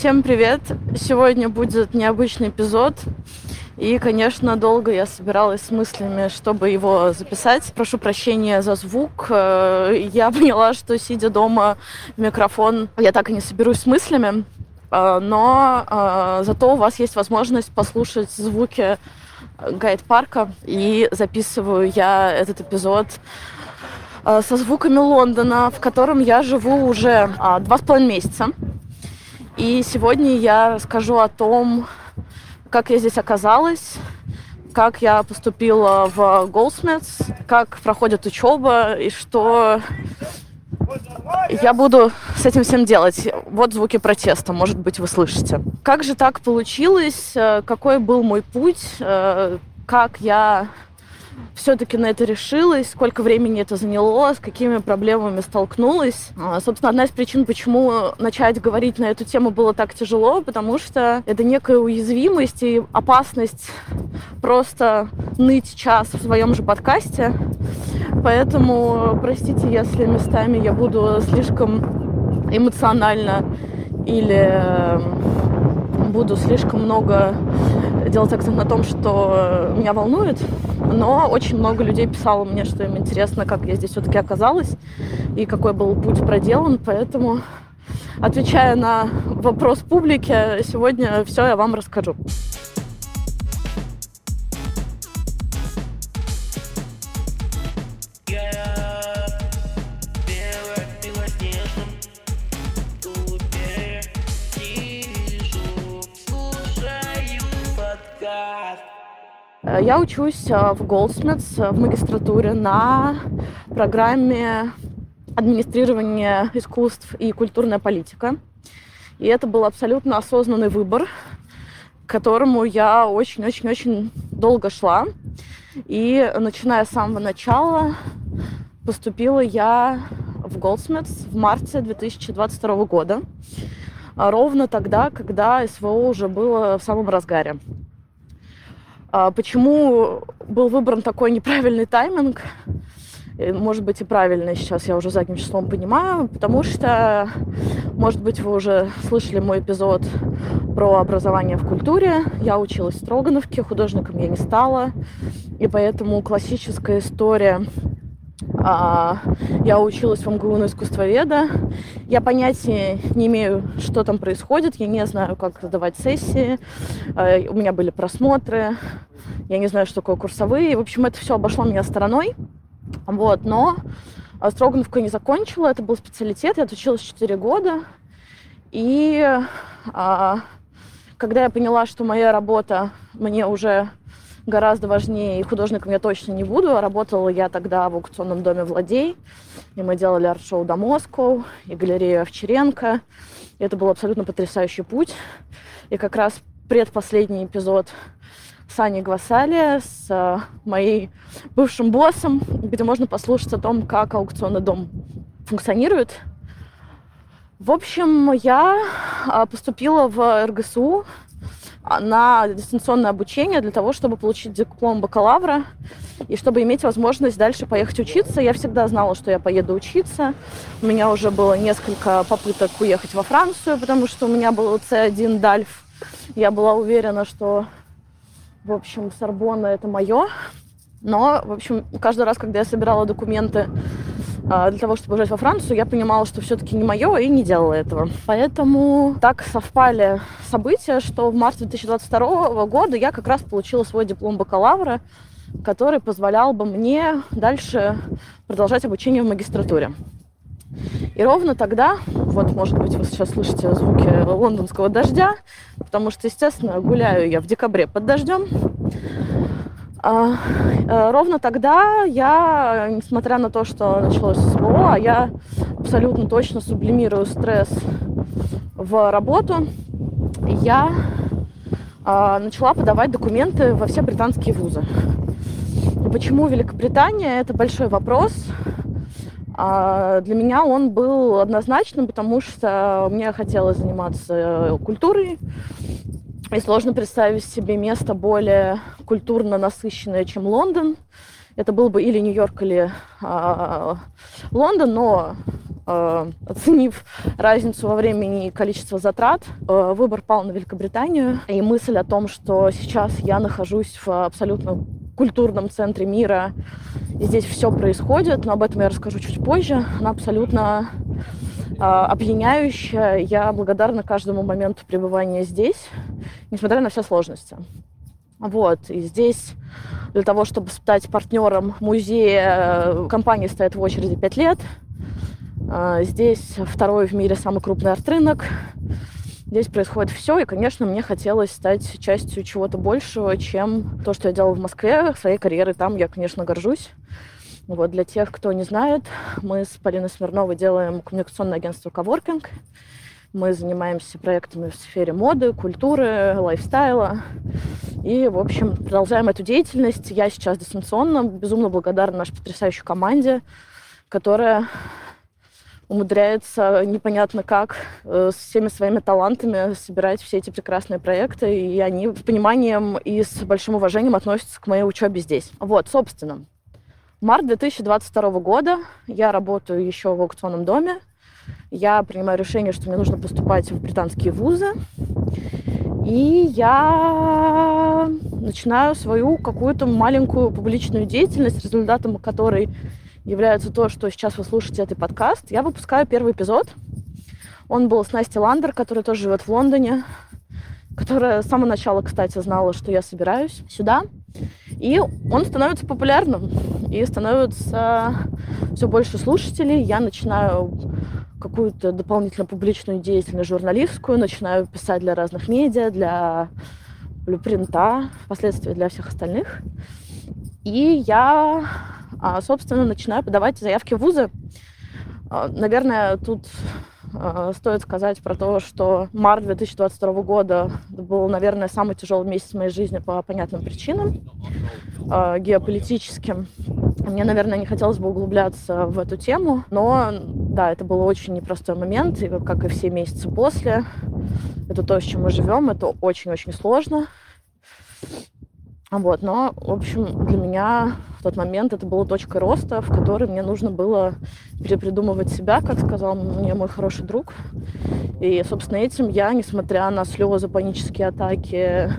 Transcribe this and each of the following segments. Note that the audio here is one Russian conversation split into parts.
Всем привет! Сегодня будет необычный эпизод. И, конечно, долго я собиралась с мыслями, чтобы его записать. Прошу прощения за звук. Э, я поняла, что сидя дома в микрофон, я так и не соберусь с мыслями. Э, но э, зато у вас есть возможность послушать звуки гайд-парка. И записываю я этот эпизод со звуками Лондона, в котором я живу уже два с половиной месяца. И сегодня я расскажу о том, как я здесь оказалась, как я поступила в Goldsmiths, как проходит учеба и что я буду с этим всем делать. Вот звуки протеста, может быть, вы слышите. Как же так получилось? Э, какой был мой путь? Э, как я все-таки на это решилась, сколько времени это заняло, с какими проблемами столкнулась. А, собственно, одна из причин, почему начать говорить на эту тему было так тяжело, потому что это некая уязвимость и опасность просто ныть час в своем же подкасте. Поэтому простите, если местами я буду слишком эмоционально или буду слишком много делать акцент на том, что меня волнует, но очень много людей писало мне, что им интересно, как я здесь все-таки оказалась и какой был путь проделан, поэтому отвечая на вопрос публики, сегодня все я вам расскажу. Я учусь э, в Goldsmiths э, в магистратуре на программе администрирования искусств и культурная политика. И это был абсолютно осознанный выбор, к которому я очень-очень-очень долго шла. И начиная с самого начала поступила я в Goldsmiths в марте 2022 года. Ровно тогда, когда СВО уже было в самом разгаре. А почему был выбран такой неправильный тайминг? Может быть и правильный сейчас, я уже задним числом понимаю, потому что, может быть, вы уже слышали мой эпизод про образование в культуре. Я училась в Строгановке, художником я не стала, и поэтому классическая история а, я училась в МГУ на искусствоведа. Я понятия не имею, что там происходит. Я не знаю, как сдавать сессии. А, у меня были просмотры. Я не знаю, что такое курсовые. В общем, это все обошло меня стороной. Вот, но Строгановку я не закончила. Это был специалитет. Я отучилась 4 года. И а, когда я поняла, что моя работа мне уже гораздо важнее, и художником я точно не буду. Работала я тогда в аукционном доме «Владей», и мы делали арт-шоу «До Москву», и галерею Овчаренко. И это был абсолютно потрясающий путь. И как раз предпоследний эпизод с Аней Гвасали, с э, моим бывшим боссом, где можно послушать о том, как аукционный дом функционирует. В общем, я э, поступила в РГСУ на дистанционное обучение для того, чтобы получить диплом бакалавра и чтобы иметь возможность дальше поехать учиться. Я всегда знала, что я поеду учиться. У меня уже было несколько попыток уехать во Францию, потому что у меня был C1 Дальф. Я была уверена, что, в общем, Сорбонна – это мое. Но, в общем, каждый раз, когда я собирала документы а, для того, чтобы уезжать во Францию, я понимала, что все-таки не мое и не делала этого. Поэтому так совпали события, что в марте 2022 года я как раз получила свой диплом бакалавра, который позволял бы мне дальше продолжать обучение в магистратуре. И ровно тогда, вот, может быть, вы сейчас слышите звуки лондонского дождя, потому что, естественно, гуляю я в декабре под дождем. А, э, ровно тогда я, несмотря на то, что началось СВО, а я абсолютно точно сублимирую стресс в работу, я а, начала подавать документы во все британские вузы. Почему Великобритания? Это большой вопрос. Для меня он был однозначным, потому что мне хотелось заниматься культурой, и сложно представить себе место более культурно насыщенное, чем Лондон. Это был бы или Нью-Йорк, или а, Лондон, но э, оценив разницу во времени и количество затрат, э, выбор пал на Великобританию. И мысль о том, что сейчас я нахожусь в абсолютно культурном центре мира, и здесь все происходит, но об этом я расскажу чуть позже, она абсолютно э, опьяняющая. Я благодарна каждому моменту пребывания здесь, несмотря на все сложности. Вот, и здесь для того, чтобы стать партнером музея, компания стоит в очереди 5 лет. А, здесь второй в мире самый крупный арт-рынок. Здесь происходит все, и, конечно, мне хотелось стать частью чего-то большего, чем то, что я делала в Москве. Своей карьерой там я, конечно, горжусь. Вот для тех, кто не знает, мы с Полиной Смирновой делаем коммуникационное агентство «Коворкинг». Мы занимаемся проектами в сфере моды, культуры, лайфстайла. И, в общем, продолжаем эту деятельность. Я сейчас дистанционно безумно благодарна нашей потрясающей команде, которая умудряется непонятно как э, с всеми своими талантами собирать все эти прекрасные проекты, и они с пониманием и с большим уважением относятся к моей учебе здесь. Вот, собственно, март 2022 года я работаю еще в аукционном доме, я принимаю решение, что мне нужно поступать в британские вузы. И я начинаю свою какую-то маленькую публичную деятельность, результатом которой является то, что сейчас вы слушаете этот подкаст. Я выпускаю первый эпизод. Он был с Настей Ландер, которая тоже живет в Лондоне, которая с самого начала, кстати, знала, что я собираюсь сюда. И он становится популярным, и становится все больше слушателей. Я начинаю какую-то дополнительно публичную деятельность журналистскую, начинаю писать для разных медиа, для Блюпринта, впоследствии для всех остальных. И я, а, собственно, начинаю подавать заявки в вузы. А, наверное, тут стоит сказать про то, что март 2022 года был, наверное, самый тяжелый месяц в моей жизни по понятным причинам геополитическим. Мне, наверное, не хотелось бы углубляться в эту тему, но да, это был очень непростой момент, и как и все месяцы после. Это то, с чем мы живем, это очень-очень сложно. Вот, но, в общем, для меня в тот момент это была точка роста, в которой мне нужно было перепридумывать себя, как сказал мне мой хороший друг. И, собственно, этим я, несмотря на слезы, панические атаки,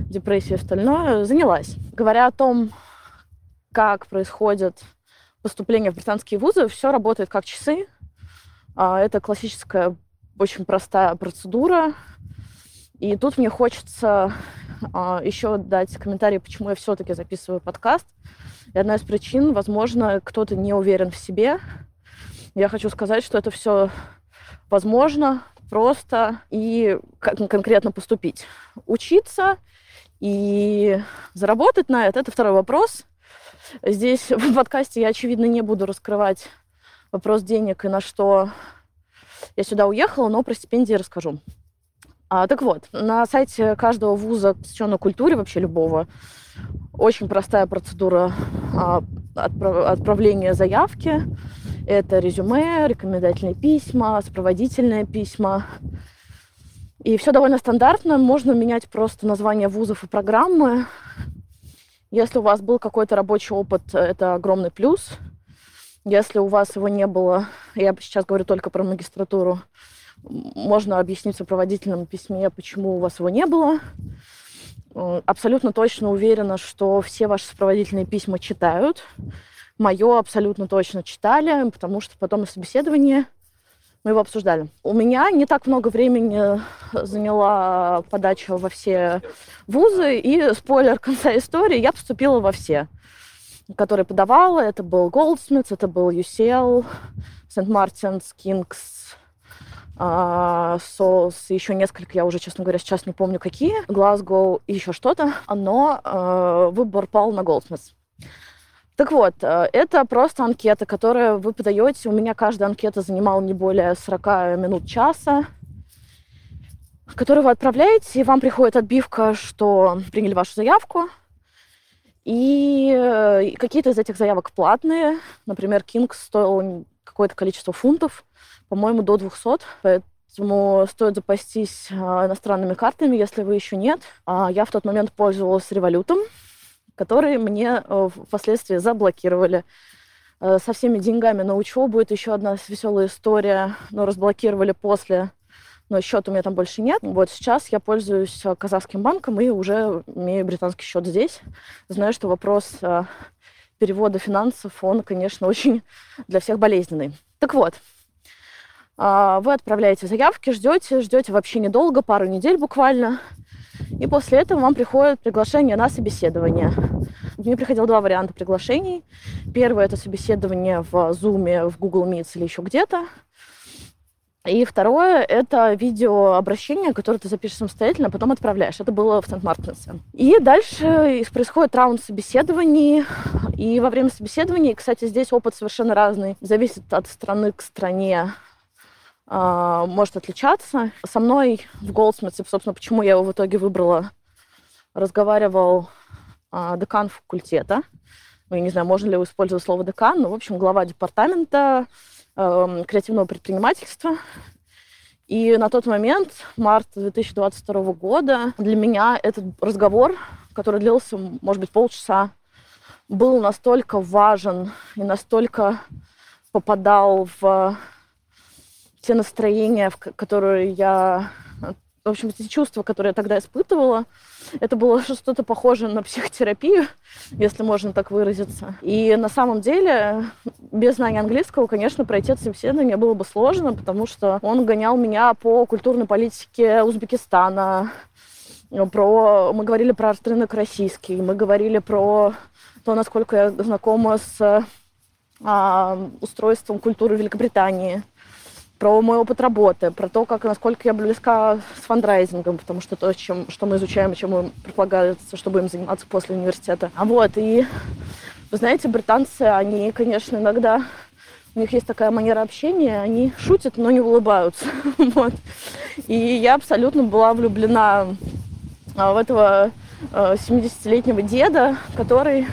депрессию и остальное, занялась. Говоря о том, как происходит поступление в британские вузы, все работает как часы. А, это классическая, очень простая процедура. И тут мне хочется еще дать комментарий, почему я все-таки записываю подкаст. И одна из причин, возможно, кто-то не уверен в себе. Я хочу сказать, что это все возможно, просто и конкретно поступить. Учиться и заработать на это – это второй вопрос. Здесь в подкасте я, очевидно, не буду раскрывать вопрос денег и на что я сюда уехала, но про стипендии расскажу. А, так вот, на сайте каждого вуза, посвященного культуре, вообще любого, очень простая процедура а, отправ, отправления заявки. Это резюме, рекомендательные письма, сопроводительные письма. И все довольно стандартно. Можно менять просто название вузов и программы. Если у вас был какой-то рабочий опыт, это огромный плюс. Если у вас его не было, я сейчас говорю только про магистратуру, можно объяснить в сопроводительном письме, почему у вас его не было. Абсолютно точно уверена, что все ваши сопроводительные письма читают. Мое абсолютно точно читали, потому что потом на собеседовании мы его обсуждали. У меня не так много времени заняла подача во все вузы, и спойлер конца истории, я поступила во все, которые подавала. Это был Goldsmiths, это был UCL, St. Martin's, King's, Souls, еще несколько, я уже, честно говоря, сейчас не помню какие, Glasgow и еще что-то, но э, выбор пал на Goldsmiths. Так вот, э, это просто анкета, которую вы подаете. У меня каждая анкета занимала не более 40 минут часа, которую вы отправляете, и вам приходит отбивка, что приняли вашу заявку. И э, какие-то из этих заявок платные. Например, Кинг стоил какое-то количество фунтов, по-моему, до 200. Поэтому стоит запастись э, иностранными картами, если вы еще нет. А я в тот момент пользовалась револютом которые мне э, впоследствии заблокировали э, со всеми деньгами на учебу. Это еще одна веселая история, но разблокировали после но счет у меня там больше нет. Вот сейчас я пользуюсь э, казахским банком и уже имею британский счет здесь. Знаю, что вопрос перевода финансов, он, конечно, очень для всех болезненный. Так вот, а, вы отправляете заявки, ждете, ждете вообще недолго, пару недель буквально. И после этого вам приходит приглашение на собеседование. Мне приходило два варианта приглашений. Первое – это собеседование в Zoom, в Google Meet или еще где-то. И второе – это видеообращение, которое ты запишешь самостоятельно, а потом отправляешь. Это было в Сент-Мартинсе. И дальше происходит раунд собеседований. И во время собеседований, кстати, здесь опыт совершенно разный. Зависит от страны к стране а, может отличаться. Со мной в Голдсмитсе, собственно, почему я его в итоге выбрала, разговаривал а, декан факультета. Ну, я не знаю, можно ли использовать слово декан, но, в общем, глава департамента э, креативного предпринимательства. И на тот момент, март 2022 года, для меня этот разговор, который длился, может быть, полчаса, был настолько важен и настолько попадал в те настроения, в которые я в общем, эти чувства, которые я тогда испытывала, это было что-то похожее на психотерапию, если можно так выразиться. И на самом деле, без знания английского, конечно, пройти это собеседование было бы сложно, потому что он гонял меня по культурной политике Узбекистана, про... Мы говорили про рынок российский, мы говорили про то, насколько я знакома с а, устройством культуры Великобритании про мой опыт работы, про то, как, насколько я близка с фандрайзингом, потому что то, чем, что мы изучаем чем мы предполагается, что будем заниматься после университета. А вот, и вы знаете, британцы, они, конечно, иногда у них есть такая манера общения, они шутят, но не улыбаются. вот. И я абсолютно была влюблена а, в этого 70-летнего а, деда, который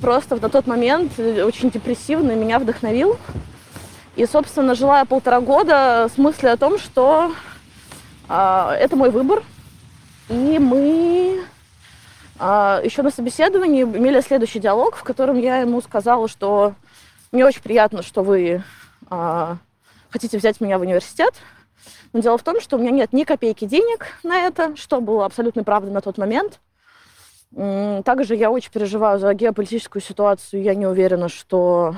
просто на тот момент очень депрессивно меня вдохновил. И, собственно, жила я полтора года с мыслью о том, что э, это мой выбор. И мы э, еще на собеседовании имели следующий диалог, в котором я ему сказала, что мне очень приятно, что вы э, хотите взять меня в университет. Но дело в том, что у меня нет ни копейки денег на это, что было абсолютно правдой на тот момент. Также я очень переживаю за геополитическую ситуацию. Я не уверена, что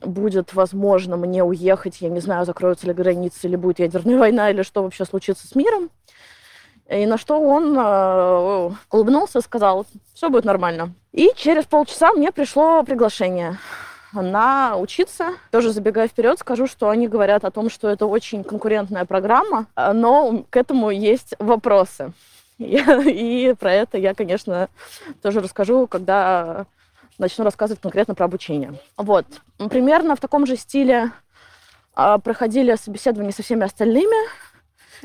будет возможно мне уехать, я не знаю, закроются ли границы, или будет ядерная война, или что вообще случится с миром. И на что он э, улыбнулся и сказал, все будет нормально. И через полчаса мне пришло приглашение на учиться. Тоже забегая вперед, скажу, что они говорят о том, что это очень конкурентная программа, но к этому есть вопросы. И про это я, конечно, тоже расскажу, когда начну рассказывать конкретно про обучение. Вот. Примерно в таком же стиле а, проходили собеседования со всеми остальными.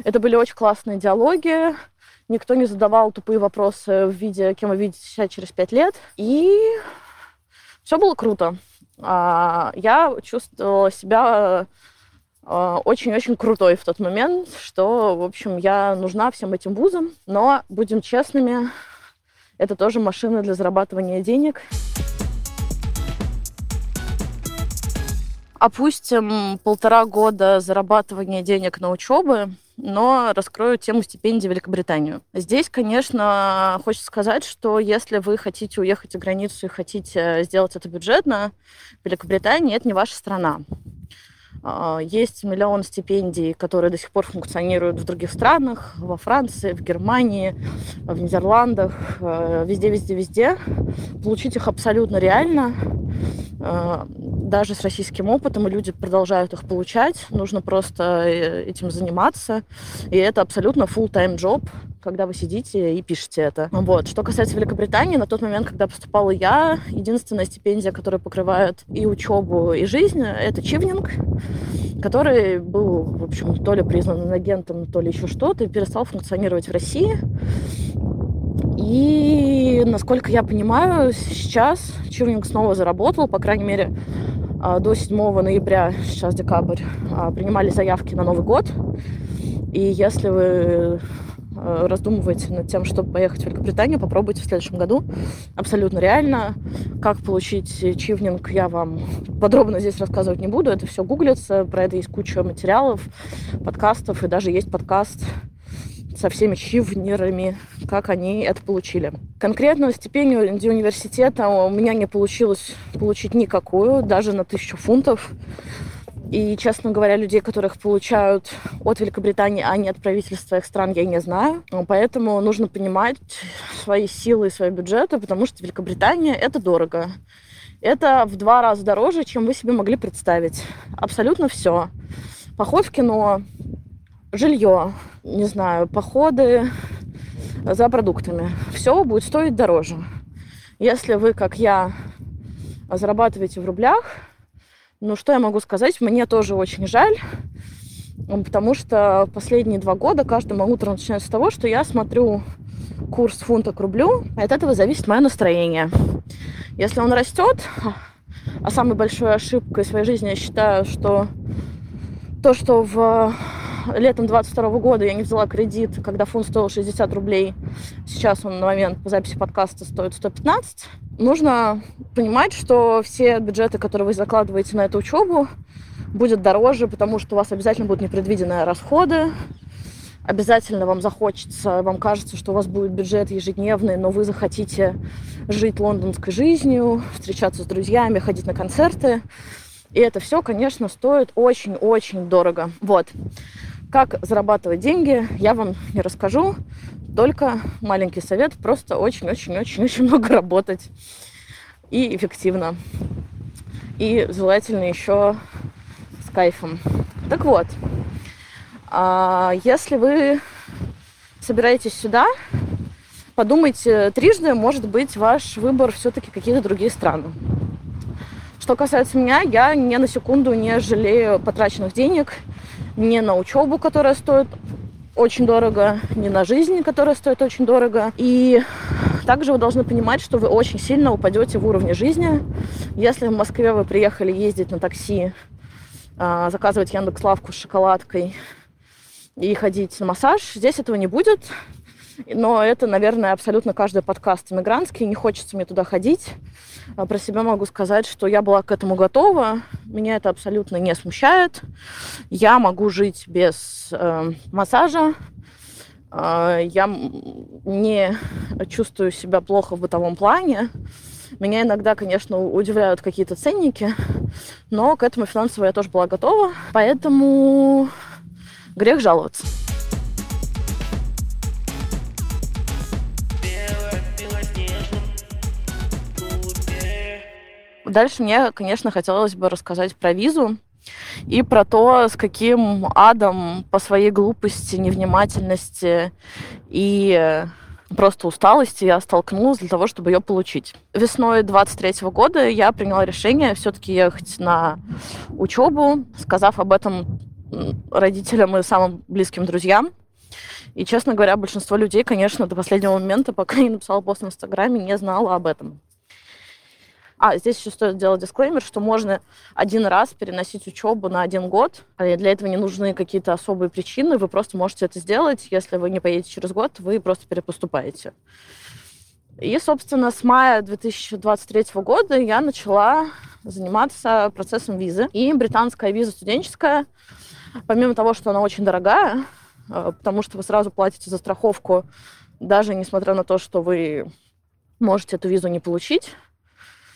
Это были очень классные диалоги. Никто не задавал тупые вопросы в виде, кем вы видите себя через пять лет. И все было круто. А, я чувствовала себя а, очень-очень крутой в тот момент, что, в общем, я нужна всем этим вузам. Но, будем честными, это тоже машина для зарабатывания денег. Опустим полтора года зарабатывания денег на учебы, но раскрою тему стипендий в Великобританию. Здесь, конечно, хочется сказать, что если вы хотите уехать за границу и хотите сделать это бюджетно, Великобритания – это не ваша страна. А, есть миллион стипендий, которые до сих пор функционируют в других странах, во Франции, в Германии, в Нидерландах, э, везде, везде, везде. Получить их абсолютно реально, э, даже с российским опытом, и люди продолжают их получать. Нужно просто э, этим заниматься. И это абсолютно full-time job, когда вы сидите и пишете это. Вот. Что касается Великобритании, на тот момент, когда поступала я, единственная стипендия, которая покрывает и учебу, и жизнь, это чивнинг, который был, в общем, то ли признан агентом, то ли еще что-то, и перестал функционировать в России. И, насколько я понимаю, сейчас Чивнинг снова заработал, по крайней мере, а, до 7 ноября, сейчас декабрь, а, принимали заявки на Новый год. И если вы э, раздумываете над тем, чтобы поехать в Великобританию, попробуйте в следующем году. Абсолютно реально. Как получить чивнинг, я вам подробно здесь рассказывать не буду. Это все гуглится. Про это есть куча материалов, подкастов. И даже есть подкаст со всеми чивнерами, как они это получили. Конкретную стипендию университета у меня не получилось получить никакую, даже на тысячу фунтов. И, честно говоря, людей, которых получают от Великобритании, а не от правительства их стран, я не знаю. Поэтому нужно понимать свои силы и свои бюджеты, потому что Великобритания – это дорого. Это в два раза дороже, чем вы себе могли представить. Абсолютно все. Поход в кино, жилье, не знаю, походы за продуктами. Все будет стоить дороже. Если вы, как я, зарабатываете в рублях, ну, что я могу сказать? Мне тоже очень жаль, потому что последние два года каждым утром начинается с того, что я смотрю курс фунта к рублю, и от этого зависит мое настроение. Если он растет, а самой большой ошибкой своей жизни я считаю, что то, что в летом 22 года я не взяла кредит, когда фунт стоил 60 рублей. Сейчас он на момент по записи подкаста стоит 115. Нужно понимать, что все бюджеты, которые вы закладываете на эту учебу, будет дороже, потому что у вас обязательно будут непредвиденные расходы, обязательно вам захочется, вам кажется, что у вас будет бюджет ежедневный, но вы захотите жить лондонской жизнью, встречаться с друзьями, ходить на концерты. И это все, конечно, стоит очень-очень дорого. Вот. Как зарабатывать деньги, я вам не расскажу. Только маленький совет, просто очень-очень-очень-очень много работать. И эффективно. И желательно еще с кайфом. Так вот, а, если вы собираетесь сюда, подумайте трижды, может быть, ваш выбор все-таки какие-то другие страны. Что касается меня, я ни на секунду не жалею потраченных денег не на учебу, которая стоит очень дорого, не на жизнь, которая стоит очень дорого. И также вы должны понимать, что вы очень сильно упадете в уровне жизни. Если в Москве вы приехали ездить на такси, а, заказывать Яндекс Лавку с шоколадкой и ходить на массаж, здесь этого не будет. Но это, наверное, абсолютно каждый подкаст иммигрантский. Не хочется мне туда ходить. А про себя могу сказать, что я была к этому готова. Меня это абсолютно не смущает. Я могу жить без э, массажа. Э, я не чувствую себя плохо в бытовом плане. Меня иногда, конечно, удивляют какие-то ценники, но к этому финансово я тоже была готова. Поэтому грех жаловаться. Дальше мне, конечно, хотелось бы рассказать про визу и про то, с каким адом по своей глупости, невнимательности и просто усталости я столкнулась для того, чтобы ее получить. Весной 23 года я приняла решение все-таки ехать на учебу, сказав об этом родителям и самым близким друзьям. И, честно говоря, большинство людей, конечно, до последнего момента, пока я не написала пост в Инстаграме, не знала об этом. А, здесь еще стоит сделать дисклеймер, что можно один раз переносить учебу на один год. И для этого не нужны какие-то особые причины. Вы просто можете это сделать. Если вы не поедете через год, вы просто перепоступаете. И, собственно, с мая 2023 года я начала заниматься процессом визы. И британская виза студенческая, помимо того, что она очень дорогая, э, потому что вы сразу платите за страховку, даже несмотря на то, что вы можете эту визу не получить,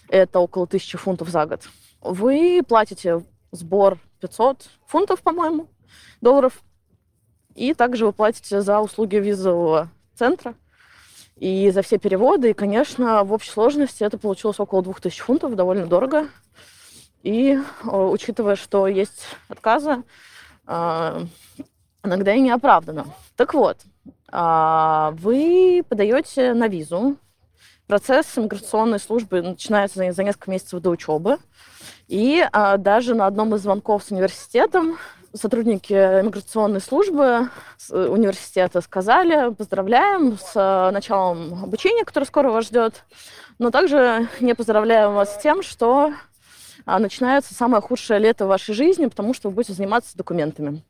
это около 1000 фунтов за год, вы платите сбор 500 фунтов, по-моему, долларов, и также вы платите за услуги визового центра и за все переводы. И, конечно, в общей сложности это получилось около 2000 фунтов, довольно дорого. И учитывая, что есть отказы, а, иногда и неоправданно. Так вот, а, вы подаете на визу, Процесс иммиграционной службы начинается за, несколько месяцев до учебы. И а, даже на одном из звонков с университетом сотрудники иммиграционной службы с университета сказали, поздравляем с а, началом обучения, которое скоро вас ждет, но также не поздравляем вас с тем, что а, начинается самое худшее лето в вашей жизни, потому что вы будете заниматься документами.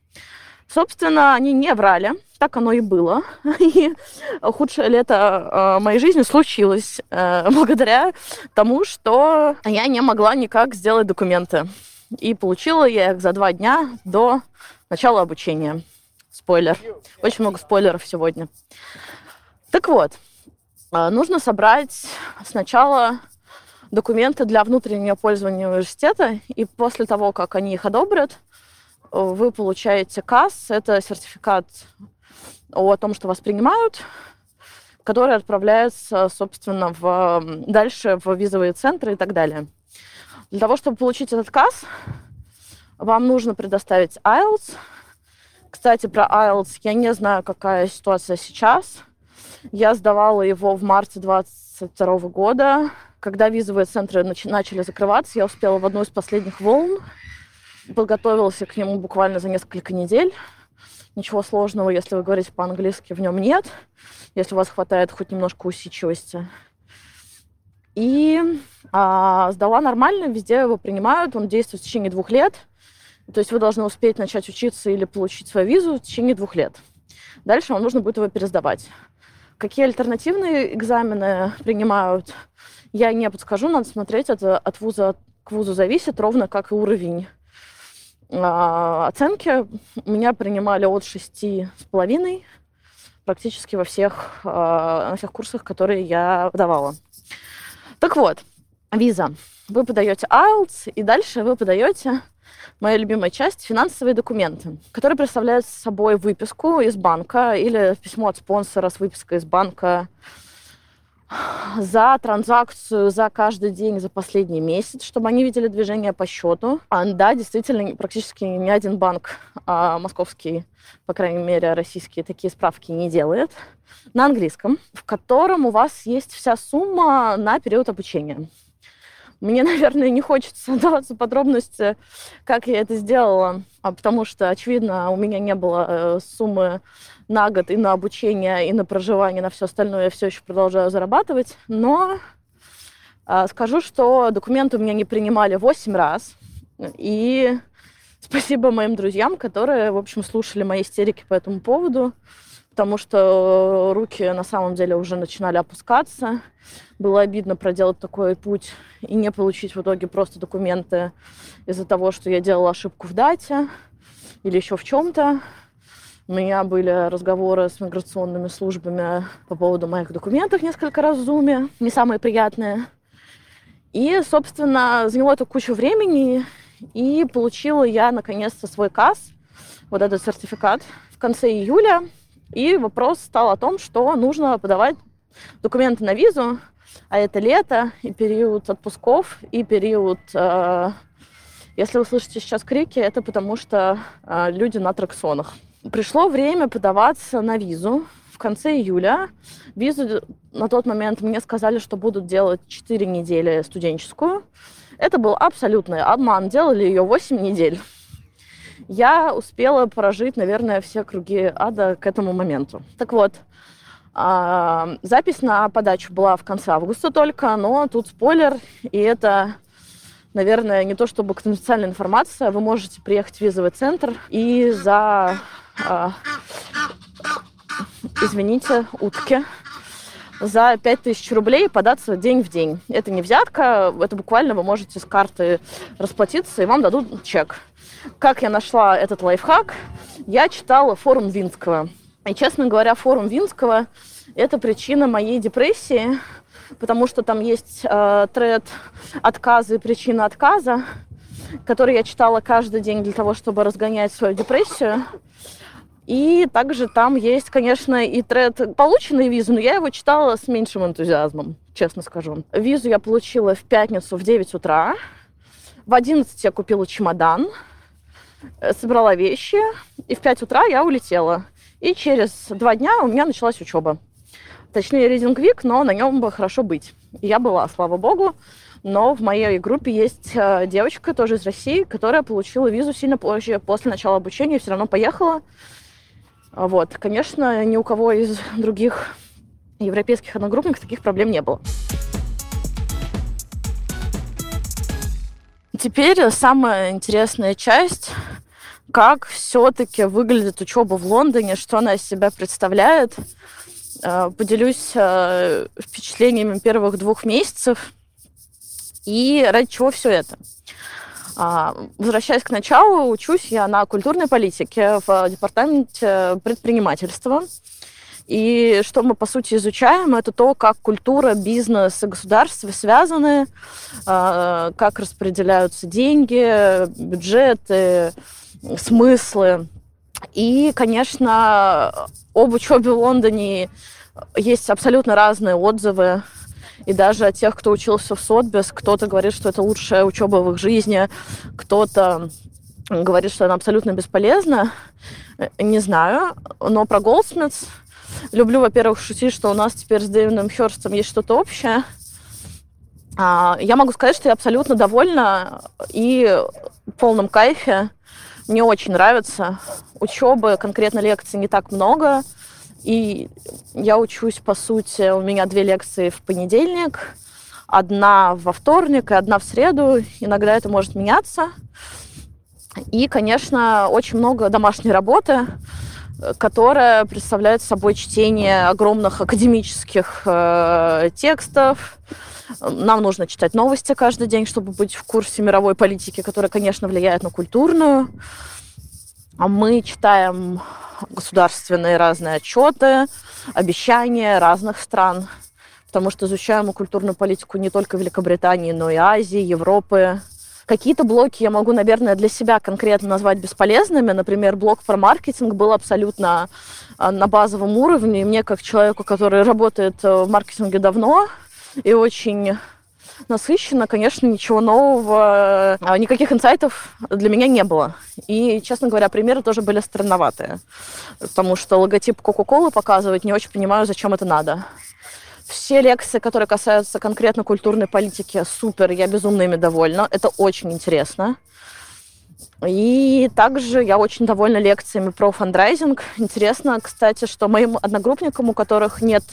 Собственно, они не врали, так оно и было. И худшее лето э, моей жизни случилось э, благодаря тому, что я не могла никак сделать документы. И получила я их за два дня до начала обучения. Спойлер. Очень много спойлеров сегодня. Так вот, э, нужно собрать сначала документы для внутреннего пользования университета, и после того, как они их одобрят, вы получаете КАС, это сертификат о том, что вас принимают, который отправляется, собственно, в, дальше в визовые центры и так далее. Для того, чтобы получить этот КАС, вам нужно предоставить IELTS. Кстати, про IELTS я не знаю, какая ситуация сейчас. Я сдавала его в марте 2022 года. Когда визовые центры начали закрываться, я успела в одну из последних волн подготовился к нему буквально за несколько недель. Ничего сложного, если вы говорите по-английски, в нем нет, если у вас хватает хоть немножко усидчивости. И а, сдала нормально, везде его принимают, он действует в течение двух лет. То есть вы должны успеть начать учиться или получить свою визу в течение двух лет. Дальше вам нужно будет его пересдавать. Какие альтернативные экзамены принимают, я не подскажу, надо смотреть, это от вуза к вузу зависит, ровно как и уровень оценки у меня принимали от шести с половиной практически во всех, а, на всех курсах, которые я давала. Так вот, виза. Вы подаете IELTS, и дальше вы подаете, моя любимая часть, финансовые документы, которые представляют собой выписку из банка или письмо от спонсора с выпиской из банка, за транзакцию за каждый день за последний месяц, чтобы они видели движение по счету. А, да, действительно, практически ни один банк а, московский, по крайней мере, российский, такие справки не делает. На английском, в котором у вас есть вся сумма на период обучения. Мне, наверное, не хочется вдаваться в подробности, как я это сделала, а потому что, очевидно, у меня не было э, суммы на год и на обучение, и на проживание, на все остальное я все еще продолжаю зарабатывать. Но э, скажу, что документы у меня не принимали 8 раз. И спасибо моим друзьям, которые, в общем, слушали мои истерики по этому поводу, потому что руки на самом деле уже начинали опускаться. Было обидно проделать такой путь и не получить в итоге просто документы из-за того, что я делала ошибку в дате или еще в чем-то. У меня были разговоры с миграционными службами по поводу моих документов несколько раз в Зуме, не самые приятные. И, собственно, заняло это кучу времени, и получила я наконец-то свой КАС, вот этот сертификат, в конце июля. И вопрос стал о том, что нужно подавать документы на визу, а это лето, и период отпусков, и период... Э, если вы слышите сейчас крики, это потому что э, люди на аттракционах. Пришло время подаваться на визу в конце июля. Визу на тот момент мне сказали, что будут делать 4 недели студенческую. Это был абсолютный обман. Делали ее 8 недель. Я успела прожить, наверное, все круги ада к этому моменту. Так вот, а, запись на подачу была в конце августа только, но тут спойлер, и это наверное, не то чтобы конфиденциальная информация, вы можете приехать в визовый центр и за а, извините, утки, за 5000 рублей податься день в день. Это не взятка, это буквально вы можете с карты расплатиться, и вам дадут чек. Как я нашла этот лайфхак? Я читала форум Винского. И, честно говоря, форум Винского – это причина моей депрессии, потому что там есть э, тред отказа и причина отказа, который я читала каждый день для того, чтобы разгонять свою депрессию. И также там есть, конечно, и тред полученной визы, но я его читала с меньшим энтузиазмом, честно скажу. Визу я получила в пятницу в 9 утра. В 11 я купила чемодан, собрала вещи, и в 5 утра я улетела. И через два дня у меня началась учеба. Точнее, Week, но на нем бы хорошо быть. Я была, слава богу. Но в моей группе есть э, девочка, тоже из России, которая получила визу сильно позже, после начала обучения, все равно поехала. Вот, конечно, ни у кого из других европейских одногруппников таких проблем не было. Теперь самая интересная часть, как все-таки выглядит учеба в Лондоне, что она из себя представляет. Э, поделюсь э, впечатлениями первых двух месяцев и ради чего все это. А, возвращаясь к началу, учусь я на культурной политике в департаменте предпринимательства. И что мы, по сути, изучаем, это то, как культура, бизнес и государство связаны, а, как распределяются деньги, бюджеты, смыслы. И, конечно, об учебе в Лондоне есть абсолютно разные отзывы. И даже от тех, кто учился в Сотбис, кто-то говорит, что это лучшая учеба в их жизни, кто-то говорит, что она абсолютно бесполезна. Не знаю. Но про Goldsmiths люблю, во-первых, шутить, что у нас теперь с Дэмиеном Хёрстом есть что-то общее. А, я могу сказать, что я абсолютно довольна и в полном кайфе. Мне очень нравится. Учебы, конкретно лекций не так много. И я учусь, по сути, у меня две лекции в понедельник, одна во вторник и одна в среду. Иногда это может меняться. И, конечно, очень много домашней работы, которая представляет собой чтение огромных академических э, текстов. Нам нужно читать новости каждый день, чтобы быть в курсе мировой политики, которая, конечно, влияет на культурную. А мы читаем государственные разные отчеты, обещания разных стран, потому что изучаем культурную политику не только Великобритании, но и Азии, Европы. Какие-то блоки я могу, наверное, для себя конкретно назвать бесполезными. Например, блок про маркетинг был абсолютно а, на базовом уровне. И мне, как человеку, который работает э, в маркетинге давно и очень насыщенно, конечно, ничего нового, а, никаких инсайтов для меня не было. И, честно говоря, примеры тоже были странноватые, потому что логотип Кока-Колы показывать не очень понимаю, зачем это надо. Все лекции, которые касаются конкретно культурной политики, супер, я безумно ими довольна. Это очень интересно. И также я очень довольна лекциями про фандрайзинг. Интересно, кстати, что моим одногруппникам, у которых нет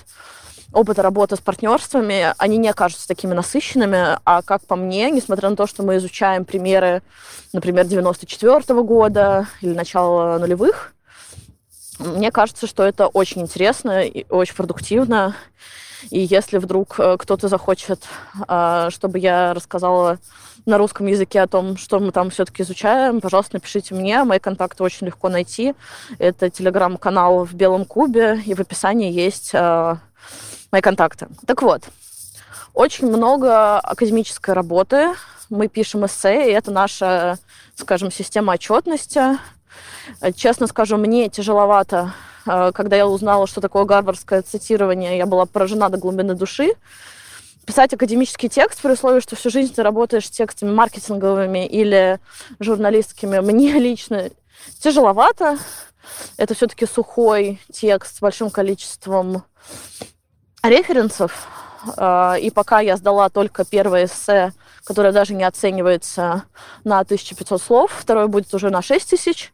опыта работы с партнерствами, они не окажутся такими насыщенными, а как по мне, несмотря на то, что мы изучаем примеры, например, 94 -го года или начала нулевых, мне кажется, что это очень интересно и очень продуктивно. И если вдруг э, кто-то захочет, а, чтобы я рассказала на русском языке о том, что мы там все-таки изучаем, пожалуйста, напишите мне. Мои контакты очень легко найти. Это телеграм-канал в Белом Кубе, и в описании есть а, мои контакты. Так вот, очень много академической работы. Мы пишем эссе, и это наша, скажем, система отчетности. Честно скажу, мне тяжеловато, э, когда я узнала, что такое гарвардское цитирование, я была поражена до глубины души. Писать академический текст при условии, что всю жизнь ты работаешь текстами маркетинговыми или журналистскими, мне лично тяжеловато. Это все-таки сухой текст с большим количеством референсов. А, и пока я сдала только первое эссе, которое даже не оценивается на 1500 слов, второе будет уже на 6000.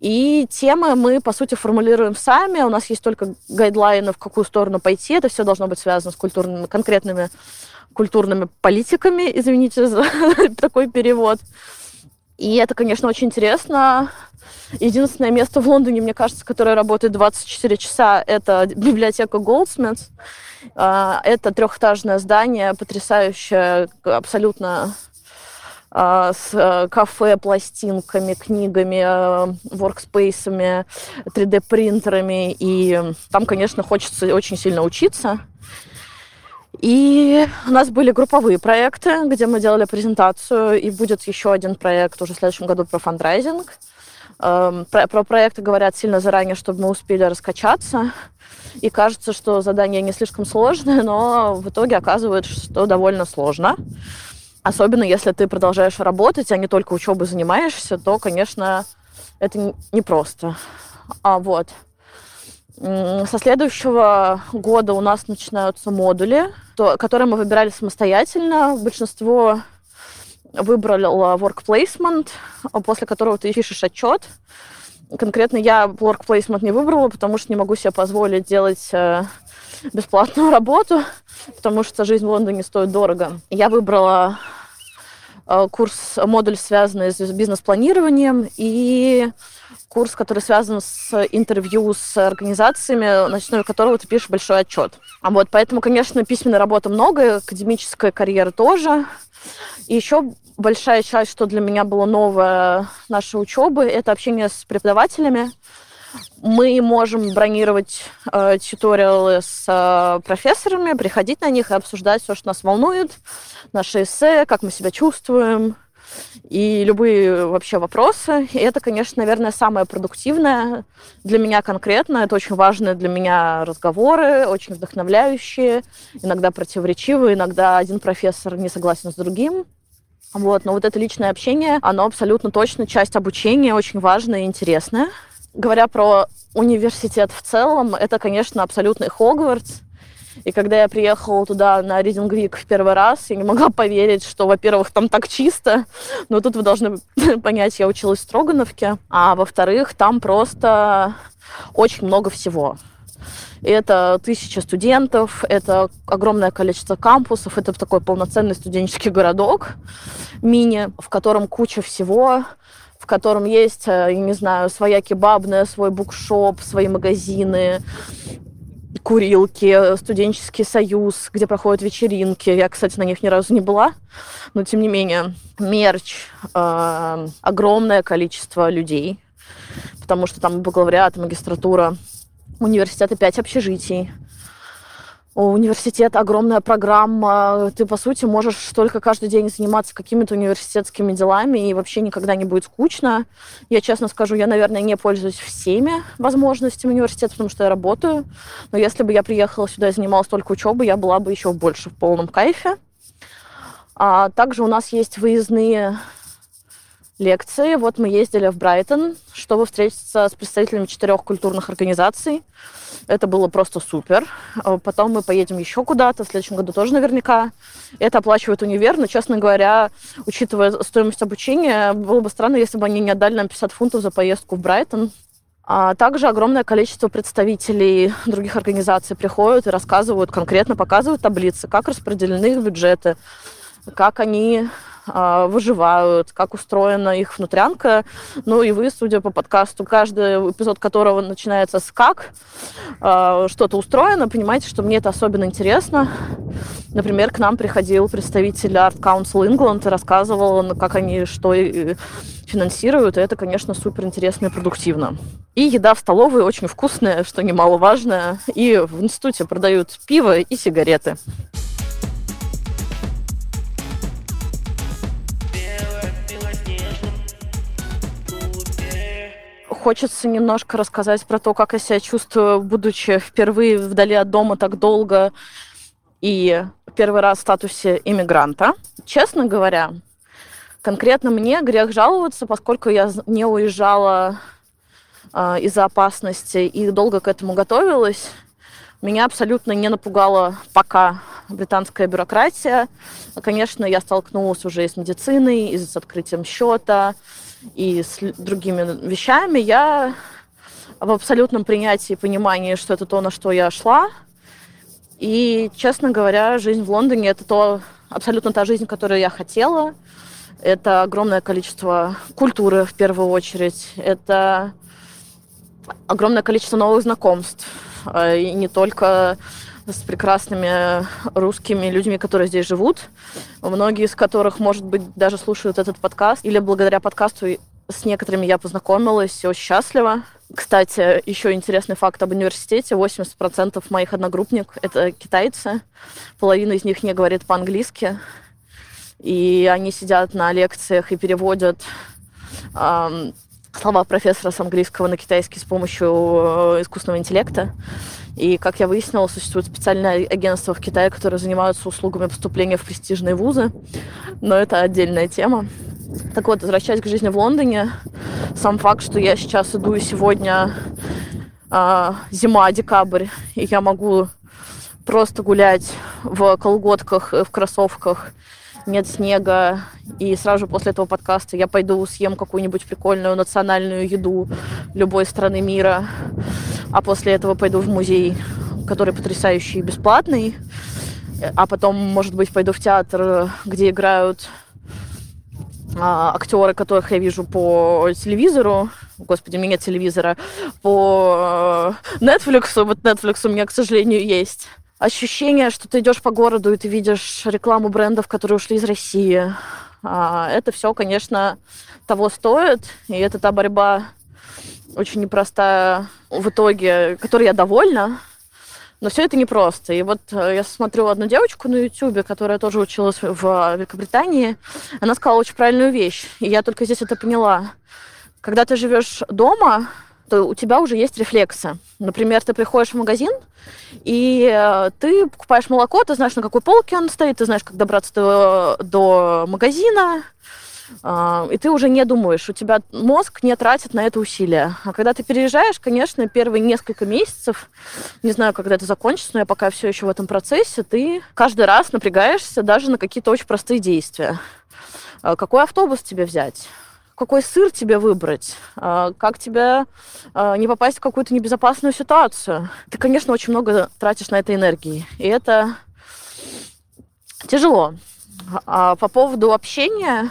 И темы мы, по сути, формулируем сами. У нас есть только гайдлайны, в какую сторону пойти. Это все должно быть связано с культурными, конкретными культурными политиками, извините за такой перевод. И это, конечно, очень интересно. Единственное место в Лондоне, мне кажется, которое работает 24 часа, это библиотека Goldsmiths. А, это трехэтажное здание, потрясающее, абсолютно с э, кафе, пластинками, книгами, э, воркспейсами, 3D-принтерами. И там, конечно, хочется очень сильно учиться. И у нас были групповые проекты, где мы делали презентацию, и будет еще один проект уже в следующем году про фандрайзинг. Эм, про, про проекты говорят сильно заранее, чтобы мы успели раскачаться. И кажется, что задание не слишком сложное, но в итоге оказывается, что довольно сложно. Особенно если ты продолжаешь работать, а не только учебой занимаешься, то, конечно, это непросто. А вот. Со следующего года у нас начинаются модули, то, которые мы выбирали самостоятельно. Большинство выбрала work placement, после которого ты пишешь отчет. Конкретно я work placement не выбрала, потому что не могу себе позволить делать э, бесплатную работу, потому что жизнь в Лондоне стоит дорого. Я выбрала э, курс, модуль, связанный с бизнес-планированием, и курс, который связан с интервью с организациями, на основе которого ты пишешь большой отчет. А вот поэтому, конечно, письменной работы много, академическая карьера тоже. И еще большая часть, что для меня было новое нашей учебы, это общение с преподавателями. Мы можем бронировать э, туториалы с э, профессорами, приходить на них и обсуждать все, что нас волнует, наши эссе, как мы себя чувствуем, и любые вообще вопросы. И это, конечно, наверное, самое продуктивное для меня конкретно. Это очень важные для меня разговоры, очень вдохновляющие, иногда противоречивые, иногда один профессор не согласен с другим. Вот, но вот это личное общение, оно абсолютно точно часть обучения, очень важная и интересная. Говоря про университет в целом, это, конечно, абсолютный Хогвартс. И когда я приехала туда на Week в первый раз, я не могла поверить, что, во-первых, там так чисто, но тут вы должны понять, я училась в Строгановке, а во-вторых, там просто очень много всего. Это тысяча студентов, это огромное количество кампусов, это такой полноценный студенческий городок мини, в котором куча всего, в котором есть, э, я не знаю, своя кебабная, свой букшоп, свои магазины, курилки, студенческий союз, где проходят вечеринки. Я, кстати, на них ни разу не была, но тем не менее мерч, э, огромное количество людей, потому что там бакалавриат, магистратура, университет и пять общежитий. У университета огромная программа. Ты, по сути, можешь только каждый день заниматься какими-то университетскими делами, и вообще никогда не будет скучно. Я честно скажу, я, наверное, не пользуюсь всеми возможностями университета, потому что я работаю. Но если бы я приехала сюда и занималась только учебой, я была бы еще больше в полном кайфе. А также у нас есть выездные лекции. Вот мы ездили в Брайтон, чтобы встретиться с представителями четырех культурных организаций. Это было просто супер. А потом мы поедем еще куда-то, в следующем году тоже наверняка. Это оплачивает универ, но, честно говоря, учитывая стоимость обучения, было бы странно, если бы они не отдали нам 50 фунтов за поездку в Брайтон. А также огромное количество представителей других организаций приходят и рассказывают, конкретно показывают таблицы, как распределены их бюджеты, как они выживают, как устроена их внутрянка. Ну и вы, судя по подкасту, каждый эпизод которого начинается с «как», а, что-то устроено, понимаете, что мне это особенно интересно. Например, к нам приходил представитель Art Council England и рассказывал, как они что финансируют, и это, конечно, супер интересно и продуктивно. И еда в столовой очень вкусная, что немаловажно. И в институте продают пиво и сигареты. Хочется немножко рассказать про то, как я себя чувствую, будучи впервые вдали от дома так долго и первый раз в статусе иммигранта. Честно говоря, конкретно мне грех жаловаться, поскольку я не уезжала э, из-за опасности и долго к этому готовилась. Меня абсолютно не напугала пока британская бюрократия. Конечно, я столкнулась уже и с медициной, и с открытием счета, и с другими вещами, я в абсолютном принятии и понимании, что это то, на что я шла. И, честно говоря, жизнь в Лондоне – это то, абсолютно та жизнь, которую я хотела. Это огромное количество культуры, в первую очередь. Это огромное количество новых знакомств. Э, и не только с прекрасными русскими людьми, которые здесь живут, многие из которых, может быть, даже слушают этот подкаст, или благодаря подкасту с некоторыми я познакомилась очень счастлива. Кстати, еще интересный факт об университете. 80% моих одногруппников — это китайцы. Половина из них не говорит по-английски. И они сидят на лекциях и переводят слова профессора с английского на китайский с помощью э, искусственного интеллекта. И, как я выяснила, существует специальное агентство в Китае, которое занимается услугами поступления в престижные вузы. Но это отдельная тема. Так вот, возвращаясь к жизни в Лондоне, сам факт, что я сейчас иду и сегодня э, зима, декабрь, и я могу просто гулять в колготках, в кроссовках нет снега, и сразу же после этого подкаста я пойду съем какую-нибудь прикольную национальную еду любой страны мира, а после этого пойду в музей, который потрясающий и бесплатный, а потом, может быть, пойду в театр, где играют а, актеры, которых я вижу по телевизору, господи, у меня нет телевизора, по э, Netflix, вот Netflix у меня, к сожалению, есть. Ощущение, что ты идешь по городу и ты видишь рекламу брендов, которые ушли из России. А, это все, конечно, того стоит, и это та борьба очень непростая в итоге, которой я довольна, но все это непросто. И вот э, я смотрю одну девочку на Ютубе, которая тоже училась в Великобритании. Она сказала очень правильную вещь. И я только здесь это поняла. Когда ты живешь дома, то у тебя уже есть рефлексы. Например, ты приходишь в магазин, и э, ты покупаешь молоко, ты знаешь, на какой полке он стоит, ты знаешь, как добраться до, до магазина, а, и ты уже не думаешь, у тебя мозг не тратит на это усилия. А когда ты переезжаешь, конечно, первые несколько месяцев, не знаю, когда это закончится, но я пока все еще в этом процессе, ты каждый раз напрягаешься даже на какие-то очень простые действия. А, какой автобус тебе взять? Какой сыр тебе выбрать, а, как тебе не попасть в какую-то небезопасную ситуацию. Ты, конечно, очень много тратишь на это энергии, и это тяжело. А по поводу общения,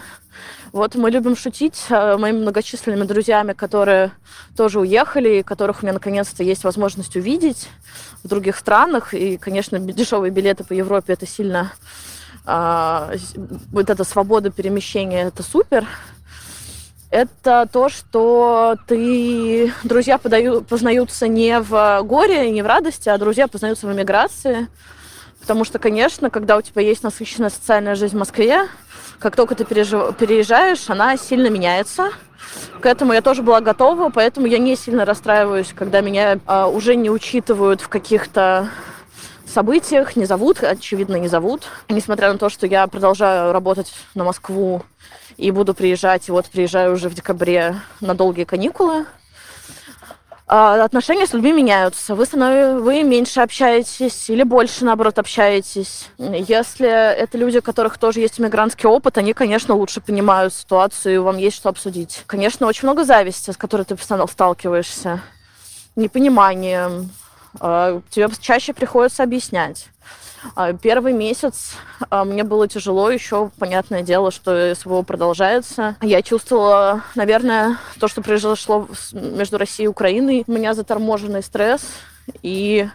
вот мы любим шутить э, моими многочисленными друзьями, которые тоже уехали, и которых у меня наконец-то есть возможность увидеть в других странах. И, конечно, дешевые билеты по Европе это сильно а, вот эта свобода перемещения это супер. Это то, что ты друзья подаю, познаются не в горе не в радости, а друзья познаются в эмиграции. Потому что, конечно, когда у тебя есть насыщенная социальная жизнь в Москве, как только ты переезжаешь, она сильно меняется. К этому я тоже была готова, поэтому я не сильно расстраиваюсь, когда меня а, уже не учитывают в каких-то событиях, не зовут, очевидно, не зовут. Несмотря на то, что я продолжаю работать на Москву и буду приезжать, вот приезжаю уже в декабре на долгие каникулы, а, отношения с людьми меняются. Вы, становитесь, вы меньше общаетесь или больше, наоборот, общаетесь. Если это люди, у которых тоже есть иммигрантский опыт, они, конечно, лучше понимают ситуацию, и вам есть что обсудить. Конечно, очень много зависти, с которой ты постоянно сталкиваешься. Непониманием. А, тебе чаще приходится объяснять. А, первый месяц а, мне было тяжело, еще понятное дело, что СВО продолжается. Я чувствовала, наверное, то, что произошло между Россией и Украиной. У меня заторможенный стресс, и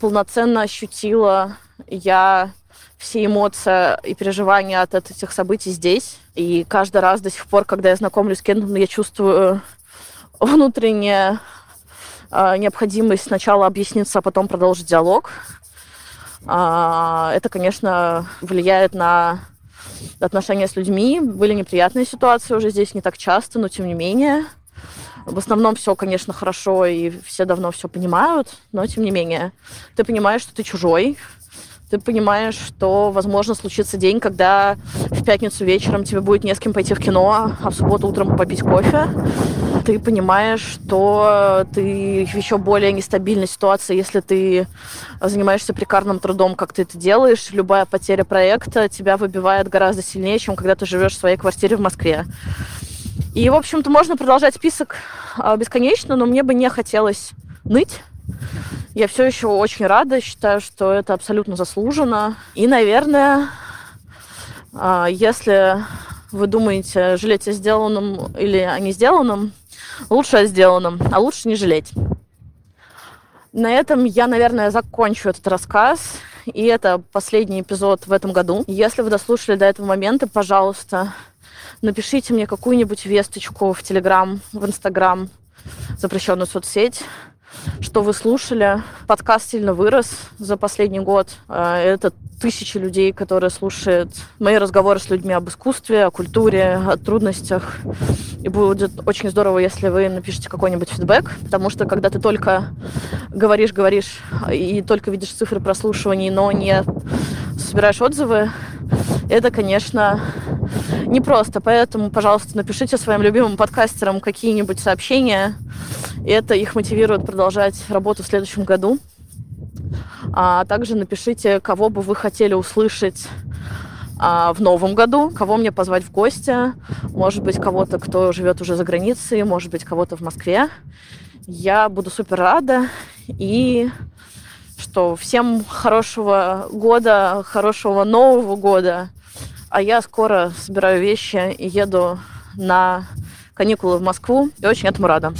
полноценно ощутила я все эмоции и переживания от этих событий здесь. И каждый раз до сих пор, когда я знакомлюсь с кем-то, я чувствую внутреннюю а, необходимость сначала объясниться, а потом продолжить диалог. А, это, конечно, влияет на отношения с людьми. Были неприятные ситуации уже здесь не так часто, но тем не менее. В основном все, конечно, хорошо, и все давно все понимают, но тем не менее. Ты понимаешь, что ты чужой, ты понимаешь, что, возможно, случится день, когда в пятницу вечером тебе будет не с кем пойти в кино, а в субботу утром попить кофе. Ты понимаешь, что ты в еще более нестабильной ситуации, если ты занимаешься прикарным трудом, как ты это делаешь. Любая потеря проекта тебя выбивает гораздо сильнее, чем когда ты живешь в своей квартире в Москве. И, в общем-то, можно продолжать список а, бесконечно, но мне бы не хотелось ныть я все еще очень рада, считаю, что это абсолютно заслуженно. И, наверное, а, если вы думаете жалеть о сделанном или о не сделанном, лучше о сделанном, а лучше не жалеть. На этом я, наверное, закончу этот рассказ. И это последний эпизод в этом году. Если вы дослушали до этого момента, пожалуйста, напишите мне какую-нибудь весточку в Телеграм, в Инстаграм, запрещенную соцсеть что вы слушали. Подкаст сильно вырос за последний год. А, это тысячи людей, которые слушают мои разговоры с людьми об искусстве, о культуре, о трудностях. И будет очень здорово, если вы напишите какой-нибудь фидбэк, потому что когда ты только говоришь, говоришь и только видишь цифры прослушиваний, но не собираешь отзывы, это, конечно, непросто. Поэтому, пожалуйста, напишите своим любимым подкастерам какие-нибудь сообщения. Это их мотивирует продолжать работу в следующем году. А также напишите, кого бы вы хотели услышать а, в новом году, кого мне позвать в гости. Может быть, кого-то, кто живет уже за границей, может быть, кого-то в Москве. Я буду супер рада. И что всем хорошего года, хорошего Нового года. А я скоро собираю вещи и еду на каникулы в Москву. И очень этому рада.